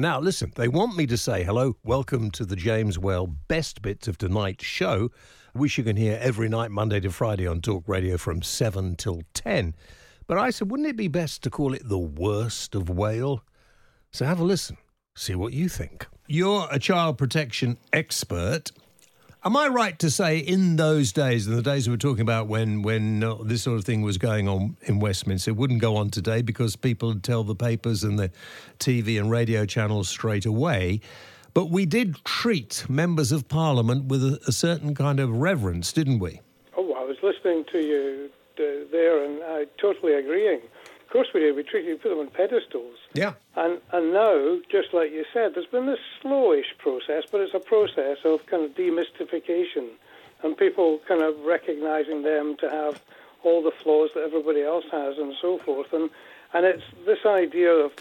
Now, listen, they want me to say hello, welcome to the James Whale Best Bits of Tonight show, which you can hear every night, Monday to Friday on Talk Radio from 7 till 10. But I said, wouldn't it be best to call it the worst of Whale? So have a listen, see what you think. You're a child protection expert. Am I right to say in those days, in the days we were talking about when when uh, this sort of thing was going on in Westminster, it wouldn't go on today because people would tell the papers and the TV and radio channels straight away. But we did treat members of Parliament with a, a certain kind of reverence, didn't we? Oh, I was listening to you uh, there, and I totally agreeing. Of course we did. We treated, we put them on pedestals. Yeah. And and now, just like you said, there's been this slowish process, but it's a process of kind of demystification, and people kind of recognizing them to have all the flaws that everybody else has, and so forth. And and it's this idea of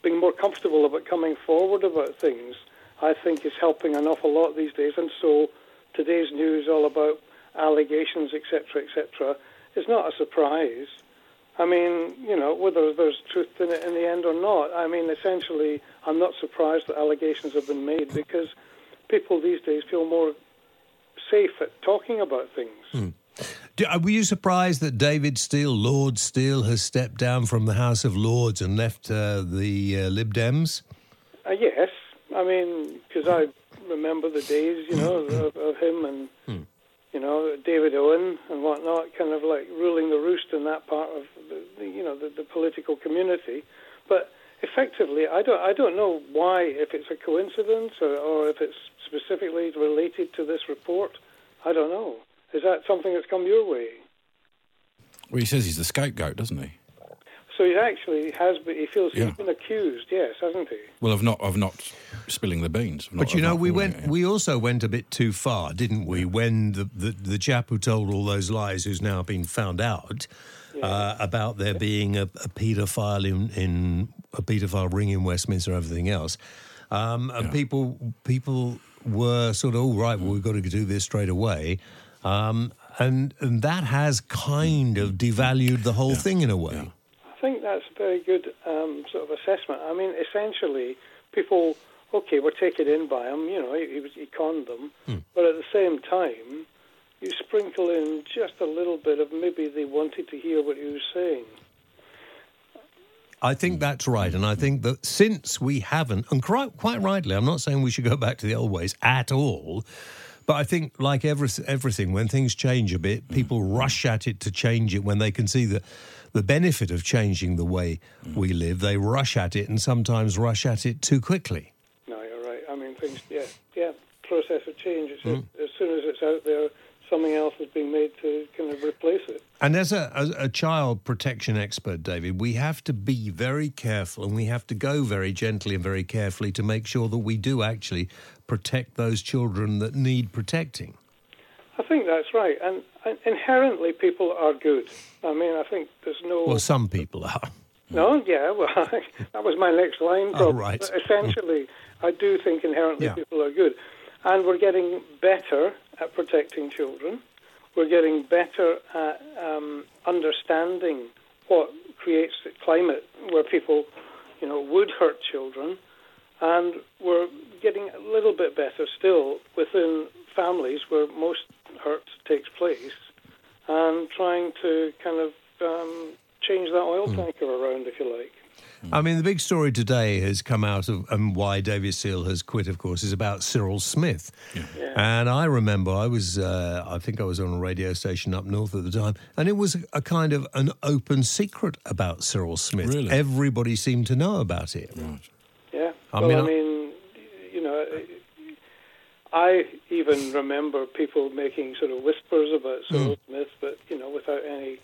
being more comfortable about coming forward about things. I think is helping an awful lot these days, and so today's news all about allegations, etc., etc., is not a surprise. I mean, you know, whether there's truth in it in the end or not. I mean, essentially, I'm not surprised that allegations have been made because people these days feel more safe at talking about things. Do, uh, were you surprised that David Steel, Lord Steel, has stepped down from the House of Lords and left uh, the uh, Lib Dems? Uh, yes, I mean, because I remember the days, you know, of, of him and you know David Owen and whatnot, kind of like ruling the roost in that part of the, the you know the, the political community. But effectively, I don't I don't know why, if it's a coincidence or, or if it's specifically related to this report. I don't know. Is that something that's come your way? Well, he says he's the scapegoat, doesn't he? So he actually has, been, he feels Yeah. he's been accused, yes, hasn't he? Well, of not of not spilling the beans. not- But you know, we went. it, yeah. We also went a bit too far, didn't we? When the, the the chap who told all those lies, who's now been found out uh, about there being a, a paedophile in, in a paedophile ring in Westminster, and everything else, um, and people people were sort of all right. Well, we've got to do this straight away. Um, and, and that has kind of devalued the whole thing in a way. That's a very good um, sort of assessment. I mean, essentially, people, okay, were taken in by him. You know, he, he, conned them, but at the same time, you sprinkle in just a little bit of maybe they wanted to hear what he was saying. I think that's right. And I think that since we haven't, and quite, quite rightly, I'm not saying we should go back to the old ways at all, but I think, like every, everything, when things change a bit, people rush at it to change it when they can see the, the benefit of changing the way mm. we live. They rush at it and sometimes rush at it too quickly. No, you're right. I mean, things, yeah, yeah, process of change. Mm. It's just, as soon as it's out there, something else is being made to kind of replace it. And as a, as a child protection expert, David, we have to be very careful and we have to go very gently and very carefully to make sure that we do actually protect those children that need protecting. I think that's right. And inherently, people are good. I mean, I think there's no. Well, some people are. No, yeah, well, that was my next line. Oh, probably. right. But essentially, I do think inherently Yeah. people are good. And we're getting better at protecting children. We're getting better at um, understanding what creates the climate where people, you know, would hurt children. And we're getting a little bit better still within families where most hurt takes place and trying to kind of um, change that oil tanker around, if you like. I mean, the big story today has come out of, and why David Steel has quit, of course, is about Cyril Smith. And I remember I was, uh, I think I was on a radio station up north at the time, and it was a kind of an open secret about Cyril Smith. Really? Everybody seemed to know about it. Right. Yeah. I well, mean, I I- mean, you know, I even remember people making sort of whispers about Cyril Smith, but you know, without any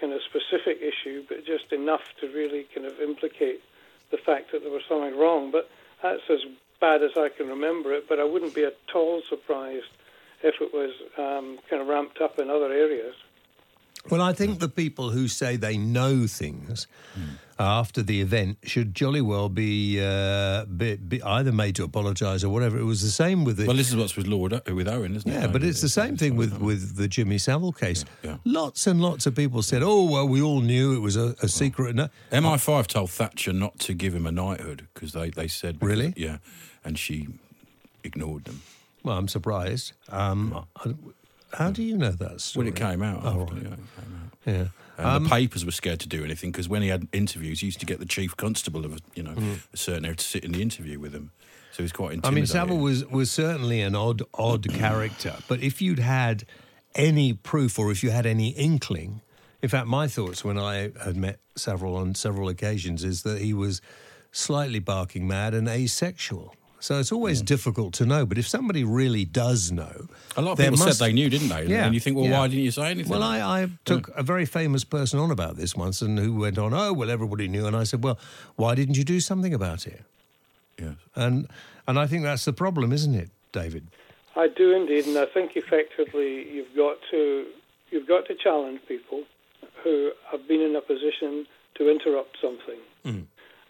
kind of specific issue, but just enough to really kind of implicate the fact that there was something wrong. But that's as bad as I can remember it. But I wouldn't be at all surprised if it was um, kind of ramped up in other areas. Well, I think the people who say they know things after the event should jolly well be, uh, be, be either made to apologise or whatever. It was the same with the. Well, this is what's with Lord with Owen, isn't it? Yeah, but it's the same thing with, with the Jimmy Savile case. Yeah. Lots and lots of people said, "Oh well, we all knew it was a, a secret." No, MI5 told Thatcher not to give him a knighthood because they, they said because- Really? yeah, and she ignored them. well, I'm surprised. Um, I- how do you know that story? When it came out, Oh, after, right. yeah, it came out. Yeah. And Um, the papers were scared to do anything because when he had interviews, he used to get the chief constable of a, you know a certain area to sit in the interview with him. So he was quite I intimidating. mean, Savile was was certainly an odd odd character, but if you'd had any proof or if you had any inkling, in fact, my thoughts when I had met Savile on several occasions is that he was slightly barking mad and asexual. So it's always difficult to know. But if somebody really does know, A lot of people must- said they knew, didn't they? Yeah, And you think, well, yeah. why didn't you say anything? Well, I, I took a very famous person on about this once, and who went on, "Oh, well, everybody knew," and I said, "Well, why didn't you do something about it?" Yes. And and I think that's the problem, isn't it, David? I do indeed, and I think effectively you've got to you've got to challenge people who have been in a position to interrupt something, hmm.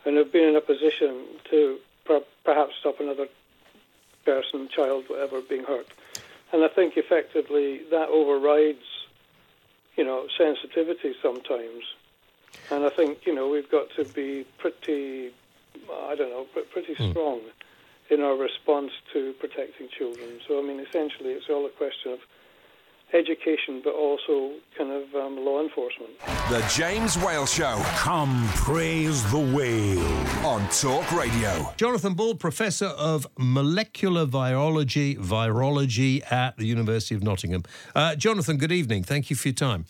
and have been in a position to per- perhaps stop another person, child, whatever, being hurt. And I think effectively that overrides, you know, sensitivity sometimes. And I think you know we've got to be pretty, I don't know, pre- pretty hmm. strong in our response to protecting children. So I mean, essentially, it's all a question of education, but also kind of um, law enforcement. The James Whale Show Come praise the whale. on Talk Radio. Jonathan Ball, Professor of Molecular Virology, Virology at the University of Nottingham. Uh, Jonathan, good evening. Thank you for your time.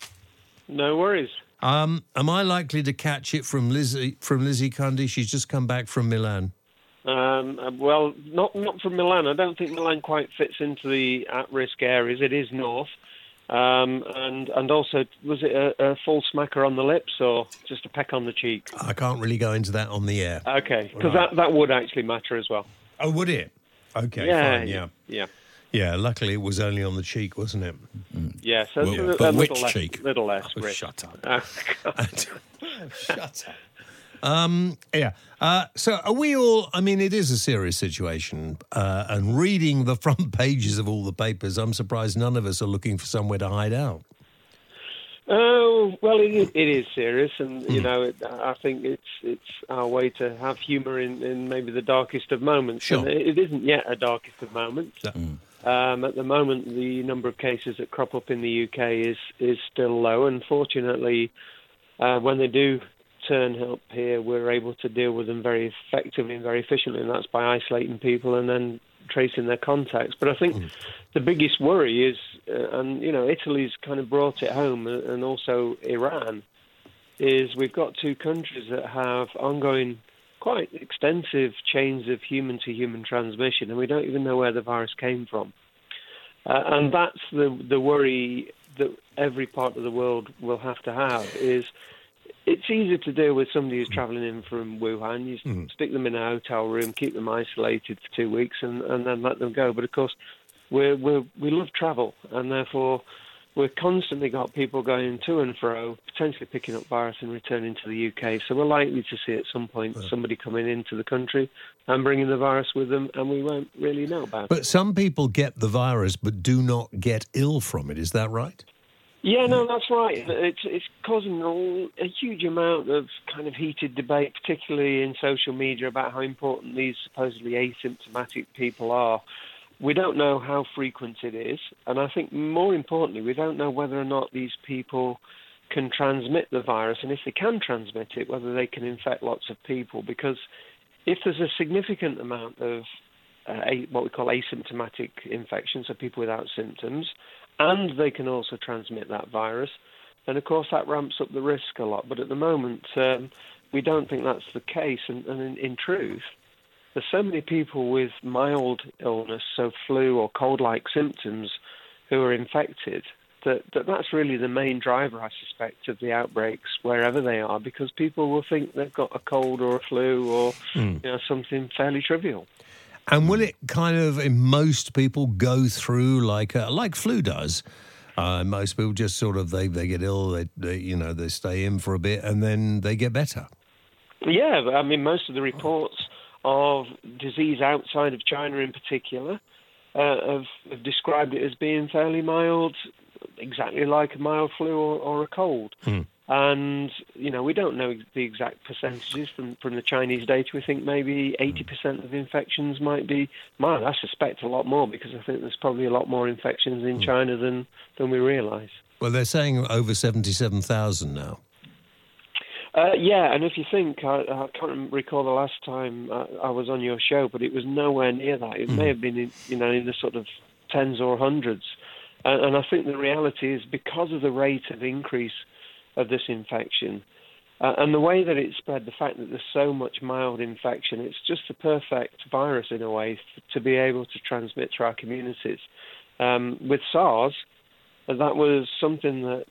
No worries. Um, am I likely to catch it from Lizzie from Lizzie Cundy? She's just come back from Milan. Um, uh, well, not not from Milan. I don't think Milan quite fits into the at-risk areas. It is north, um, and and also was it a, a full smacker on the lips or just a peck on the cheek? I can't really go into that on the air. Okay, because Right. that that would actually matter as well. Oh, would it? Okay, yeah, fine, yeah. yeah, Yeah, luckily it was only on the cheek, wasn't it? yeah. So Well, a, but a which little less, cheek? little less. Oh, shut up. Uh, Shut up. Um, yeah. Uh, so are we all? I mean, it is a serious situation. Uh, and reading the front pages of all the papers, I'm surprised none of us are looking for somewhere to hide out. Oh well, it is, it is serious, and you know, it, I think it's it's our way to have humour in, in maybe the darkest of moments. Sure. And it, it isn't yet a darkest of moments. Um, at the moment, the number of cases that crop up in the UK is is still low. Unfortunately, uh, when they do turn up here, we're able to deal with them very effectively and very efficiently, and that's by isolating people and then tracing their contacts. But I think the biggest worry is, uh, and you know, Italy's kind of brought it home, uh, and also Iran, is we've got two countries that have ongoing, quite extensive chains of human-to-human transmission, and we don't even know where the virus came from. Uh, and that's the the worry that every part of the world will have to have is it's easier to deal with somebody who's mm. travelling in from Wuhan. You mm. stick them in a hotel room, keep them isolated for two weeks, and, and then let them go. But of course, we're, we're, we love travel, and therefore we've constantly got people going to and fro, potentially picking up virus and returning to the UK. So we're likely to see at some point somebody coming into the country and bringing the virus with them, and we won't really know about it. But some people get the virus but do not get ill from it. Is that right? Yeah, no, that's right. It's it's causing a, huge amount of kind of heated debate, particularly in social media, about how important these supposedly asymptomatic people are. We don't know how frequent it is, and I think more importantly, we don't know whether or not these people can transmit the virus, and if they can transmit it, whether they can infect lots of people. Because if there's a significant amount of uh, what we call asymptomatic infection, so people without symptoms, and they can also transmit that virus, then of course that ramps up the risk a lot. But at the moment, um, we don't think that's the case. And, and in, in truth, there's so many people with mild illness, so flu or cold-like symptoms, who are infected that, that that's really the main driver, I suspect, of the outbreaks wherever they are, because people will think they've got a cold or a flu or Mm. you know something fairly trivial. And will it kind of, in most people, go through like uh, like flu does? Uh, most people just sort of they, they get ill, they, they you know they stay in for a bit, and then they get better. Yeah, I mean, most of the reports of disease outside of China, in particular, uh, have, have described it as being fairly mild, exactly like a mild flu or, or a cold. And you know, we don't know the exact percentages from from the Chinese data. We think maybe 80% of infections might be mild. I suspect a lot more because I think there's probably a lot more infections in China than than we realise. Well, they're saying over seventy-seven thousand now. Uh, yeah, and if you think, I, I can't recall the last time uh, I was on your show, but it was nowhere near that. It may have been, in, you know, in the sort of tens or hundreds. And, and I think the reality is because of the rate of increase of this infection uh, and the way that it spread, the fact that there's so much mild infection, it's just the perfect virus in a way f- to be able to transmit through our communities. Um, with SARS, uh, that was something that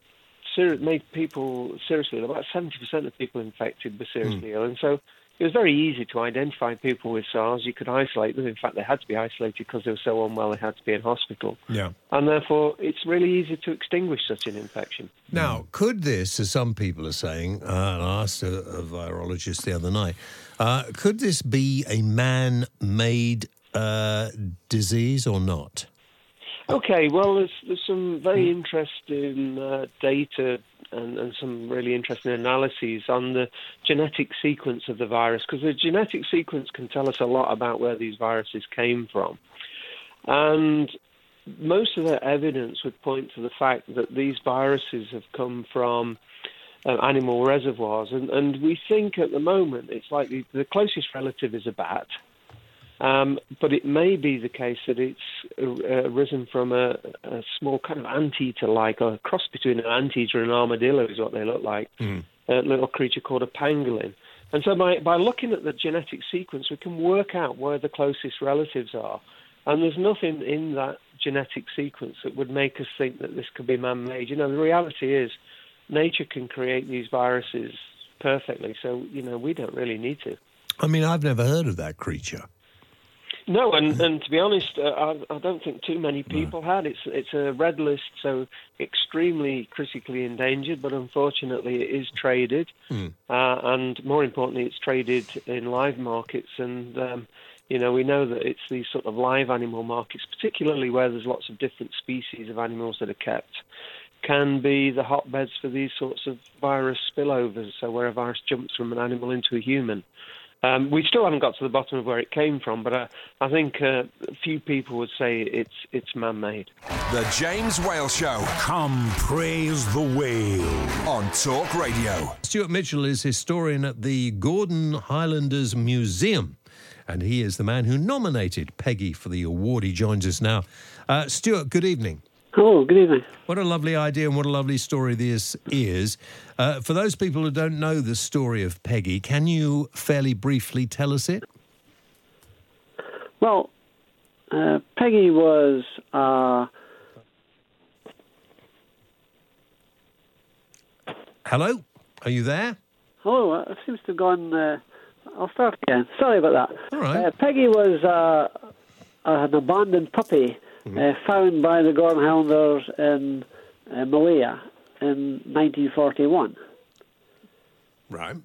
ser- made people seriously ill. About 70% of people infected were seriously ill. And so it was very easy to identify people with SARS. You could isolate them. In fact, they had to be isolated because they were so unwell they had to be in hospital. Yeah. And therefore, it's really easy to extinguish such an infection. Now, could this, as some people are saying, uh, and I asked a, a virologist the other night, uh, could this be a man-made uh, disease or not? Okay, well, there's, there's some very interesting uh, data and, and some really interesting analyses on the genetic sequence of the virus, because the genetic sequence can tell us a lot about where these viruses came from. And most of the evidence would point to the fact that these viruses have come from uh, animal reservoirs, and, and we think at the moment it's likely the closest relative is a bat. Um, but it may be the case that it's uh, arisen from a, a small kind of anteater like, a cross between an anteater and an armadillo is what they look like, a little creature called a pangolin. And so by, by looking at the genetic sequence, we can work out where the closest relatives are. And there's nothing in that genetic sequence that would make us think that this could be man made. You know, the reality is nature can create these viruses perfectly, so, you know, we don't really need to. I mean, I've never heard of that creature. No, and, and to be honest, uh, I, I don't think too many people had. It's it's a red list, so extremely critically endangered. But unfortunately, it is traded, uh, and more importantly, it's traded in live markets. And um, you know, we know that it's these sort of live animal markets, particularly where there's lots of different species of animals that are kept, can be the hotbeds for these sorts of virus spillovers. So where a virus jumps from an animal into a human. Um, we still haven't got to the bottom of where it came from, but uh, I think uh, a few people would say it's it's man-made. The James Whale Show Come praise the whale. on Talk Radio. Stewart Mitchell is historian at the Gordon Highlanders Museum, and he is the man who nominated Peggy for the award. He joins us now. Uh, Stewart, good evening. Hello, good evening. What a lovely idea and what a lovely story this is. Uh, for those people who don't know the story of Peggy, can you fairly briefly tell us it? Well, uh, Peggy was uh, Hello? Are you there? hello. It seems to have gone. Uh, I'll start again. Sorry about that. All right. Uh, Peggy was uh, an abandoned puppy uh, found by the Gordon Highlanders in uh, Malaya in 1941. Right.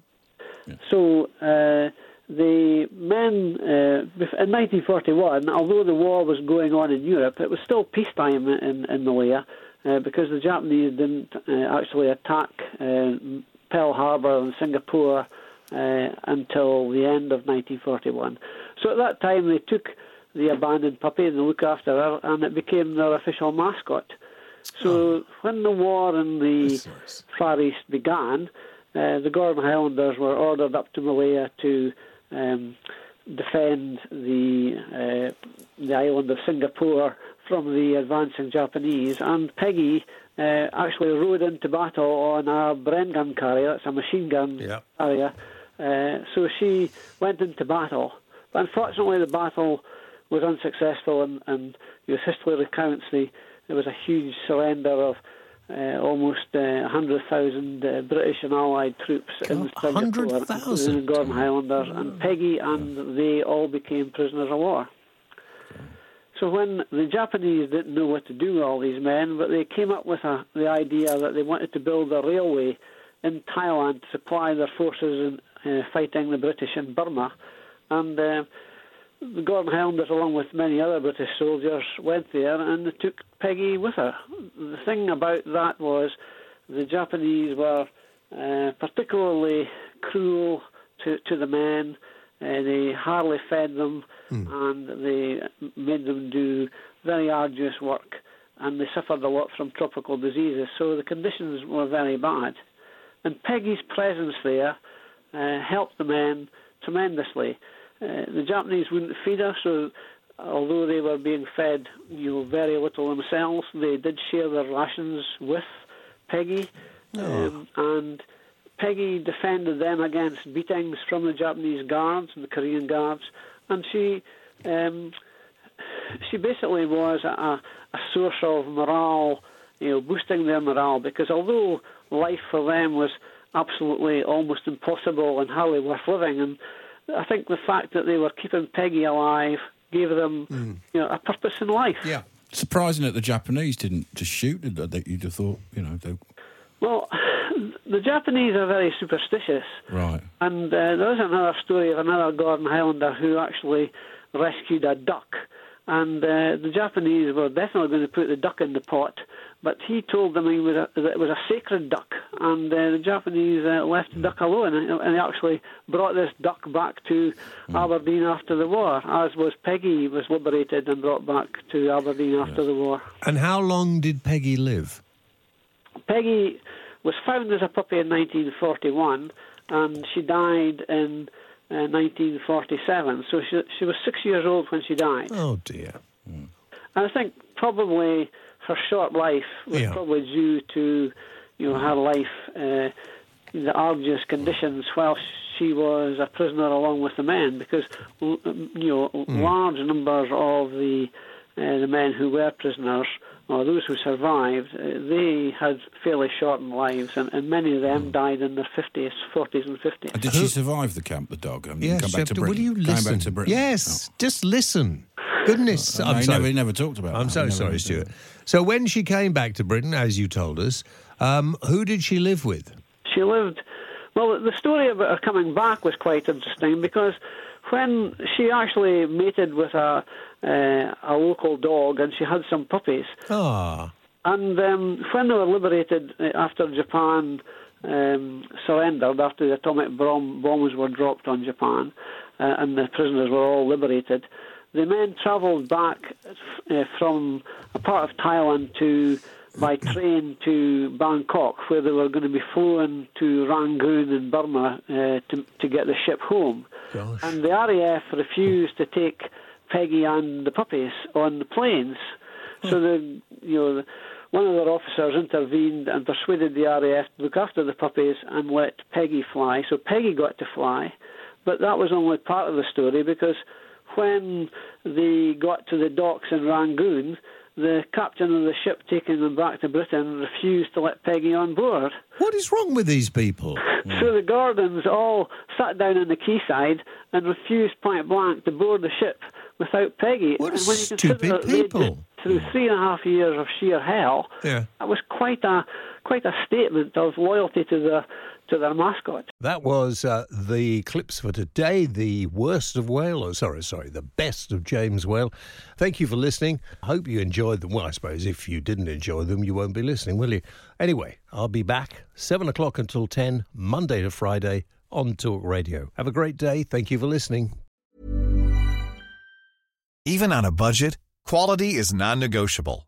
So uh, the men uh, in 1941, although the war was going on in Europe, it was still peacetime in, in Malaya uh, because the Japanese didn't uh, actually attack uh, Pearl Harbor and Singapore uh, until the end of 1941. So at that time, they took the abandoned puppy and they looked after her, and it became their official mascot. So when the war in the Far East began, uh, the Gordon Highlanders were ordered up to Malaya to um, defend the uh, the island of Singapore from the advancing Japanese. And Peggy uh, actually rode into battle on a Bren gun carrier, that's a machine gun Yeah. carrier. Uh, so she went into battle. But unfortunately, the battle was unsuccessful, and, and your history recounts the there was a huge surrender of uh, almost uh, 100,000 uh, British and Allied troops in Singapore, 100,000? including the Gordon Highlanders, and Peggy and they all became prisoners of war. So when the Japanese didn't know what to do with all these men, but they came up with a, the idea that they wanted to build a railway in Thailand to supply their forces in uh, fighting the British in Burma, and uh, Gordon Highlanders, along with many other British soldiers, went there and they took Peggy with her. The thing about that was the Japanese were uh, particularly cruel to, to the men. Uh, they hardly fed them and they made them do very arduous work and they suffered a lot from tropical diseases. So the conditions were very bad. And Peggy's presence there uh, helped the men tremendously. Uh, the Japanese wouldn't feed us, so although they were being fed, you know, very little themselves, they did share their rations with Peggy, um, and Peggy defended them against beatings from the Japanese guards and the Korean guards, and she um, she basically was a, a source of morale, you know, boosting their morale because although life for them was absolutely almost impossible and hardly worth living, and I think the fact that they were keeping Peggy alive gave them, you know, a purpose in life. Yeah. Surprising that the Japanese didn't just shoot. That you'd have thought, you know, they, Well, the Japanese are very superstitious. right. And uh, there is another story of another Gordon Highlander who actually rescued a duck. And uh, the Japanese were definitely going to put the duck in the pot, but he told them he was a, that it was a sacred duck, and uh, the Japanese uh, left the duck alone, and, and he actually brought this duck back to Aberdeen after the war, as was Peggy was liberated and brought back to Aberdeen after the war. And how long did Peggy live? Peggy was found as a puppy in 1941, and she died in uh, 1947. So she, she was six years old when she died. Oh, dear. And I think probably her short life was Yeah. probably due to, you know, her life, uh, the arduous conditions while she was a prisoner along with the men, because you know Hmm. large numbers of the uh, the men who were prisoners or those who survived, uh, they had fairly shortened lives, and, and many of them died in their 50s, 40s, and 50s. And did she survive the camp, the dog? and Yes, come back to Shepton, Britain? will you Going listen? back to Britain? Yes, just listen. Goodness, No, I'm he sorry. never- he never talked about I'm that. so never sorry, mentioned Stewart. So when she came back to Britain, as you told us, um, who did she live with? She lived. Well, the story about her coming back was quite interesting because when she actually mated with a uh, a local dog and she had some puppies, Ah, and um, when they were liberated uh, after Japan um, surrendered, after the atomic bomb, bombs were dropped on Japan, uh, and the prisoners were all liberated, the men travelled back uh, from a part of Thailand to by train to Bangkok, where they were going to be flown to Rangoon in Burma uh, to to get the ship home. Gosh. And the RAF refused to take Peggy and the puppies on the planes. So the you know one of their officers intervened and persuaded the RAF to look after the puppies and let Peggy fly. So Peggy got to fly, but that was only part of the story because when they got to the docks in Rangoon, the captain of the ship taking them back to Britain refused to let Peggy on board. what is wrong with these people? So the Gordons all sat down on the quayside and refused point blank to board the ship without Peggy. What and when you stupid people. Through three and a half years of sheer hell, Yeah. that was quite a quite a statement of loyalty to the to their mascot. That was uh, the clips for today. The worst of Whale, or sorry, sorry, the best of James Whale. Thank you for listening. I hope you enjoyed them. Well, I suppose if you didn't enjoy them, you won't be listening, will you? Anyway, I'll be back seven o'clock until ten, Monday to Friday on Talk Radio. Have a great day. Thank you for listening. Even on a budget, quality is non-negotiable.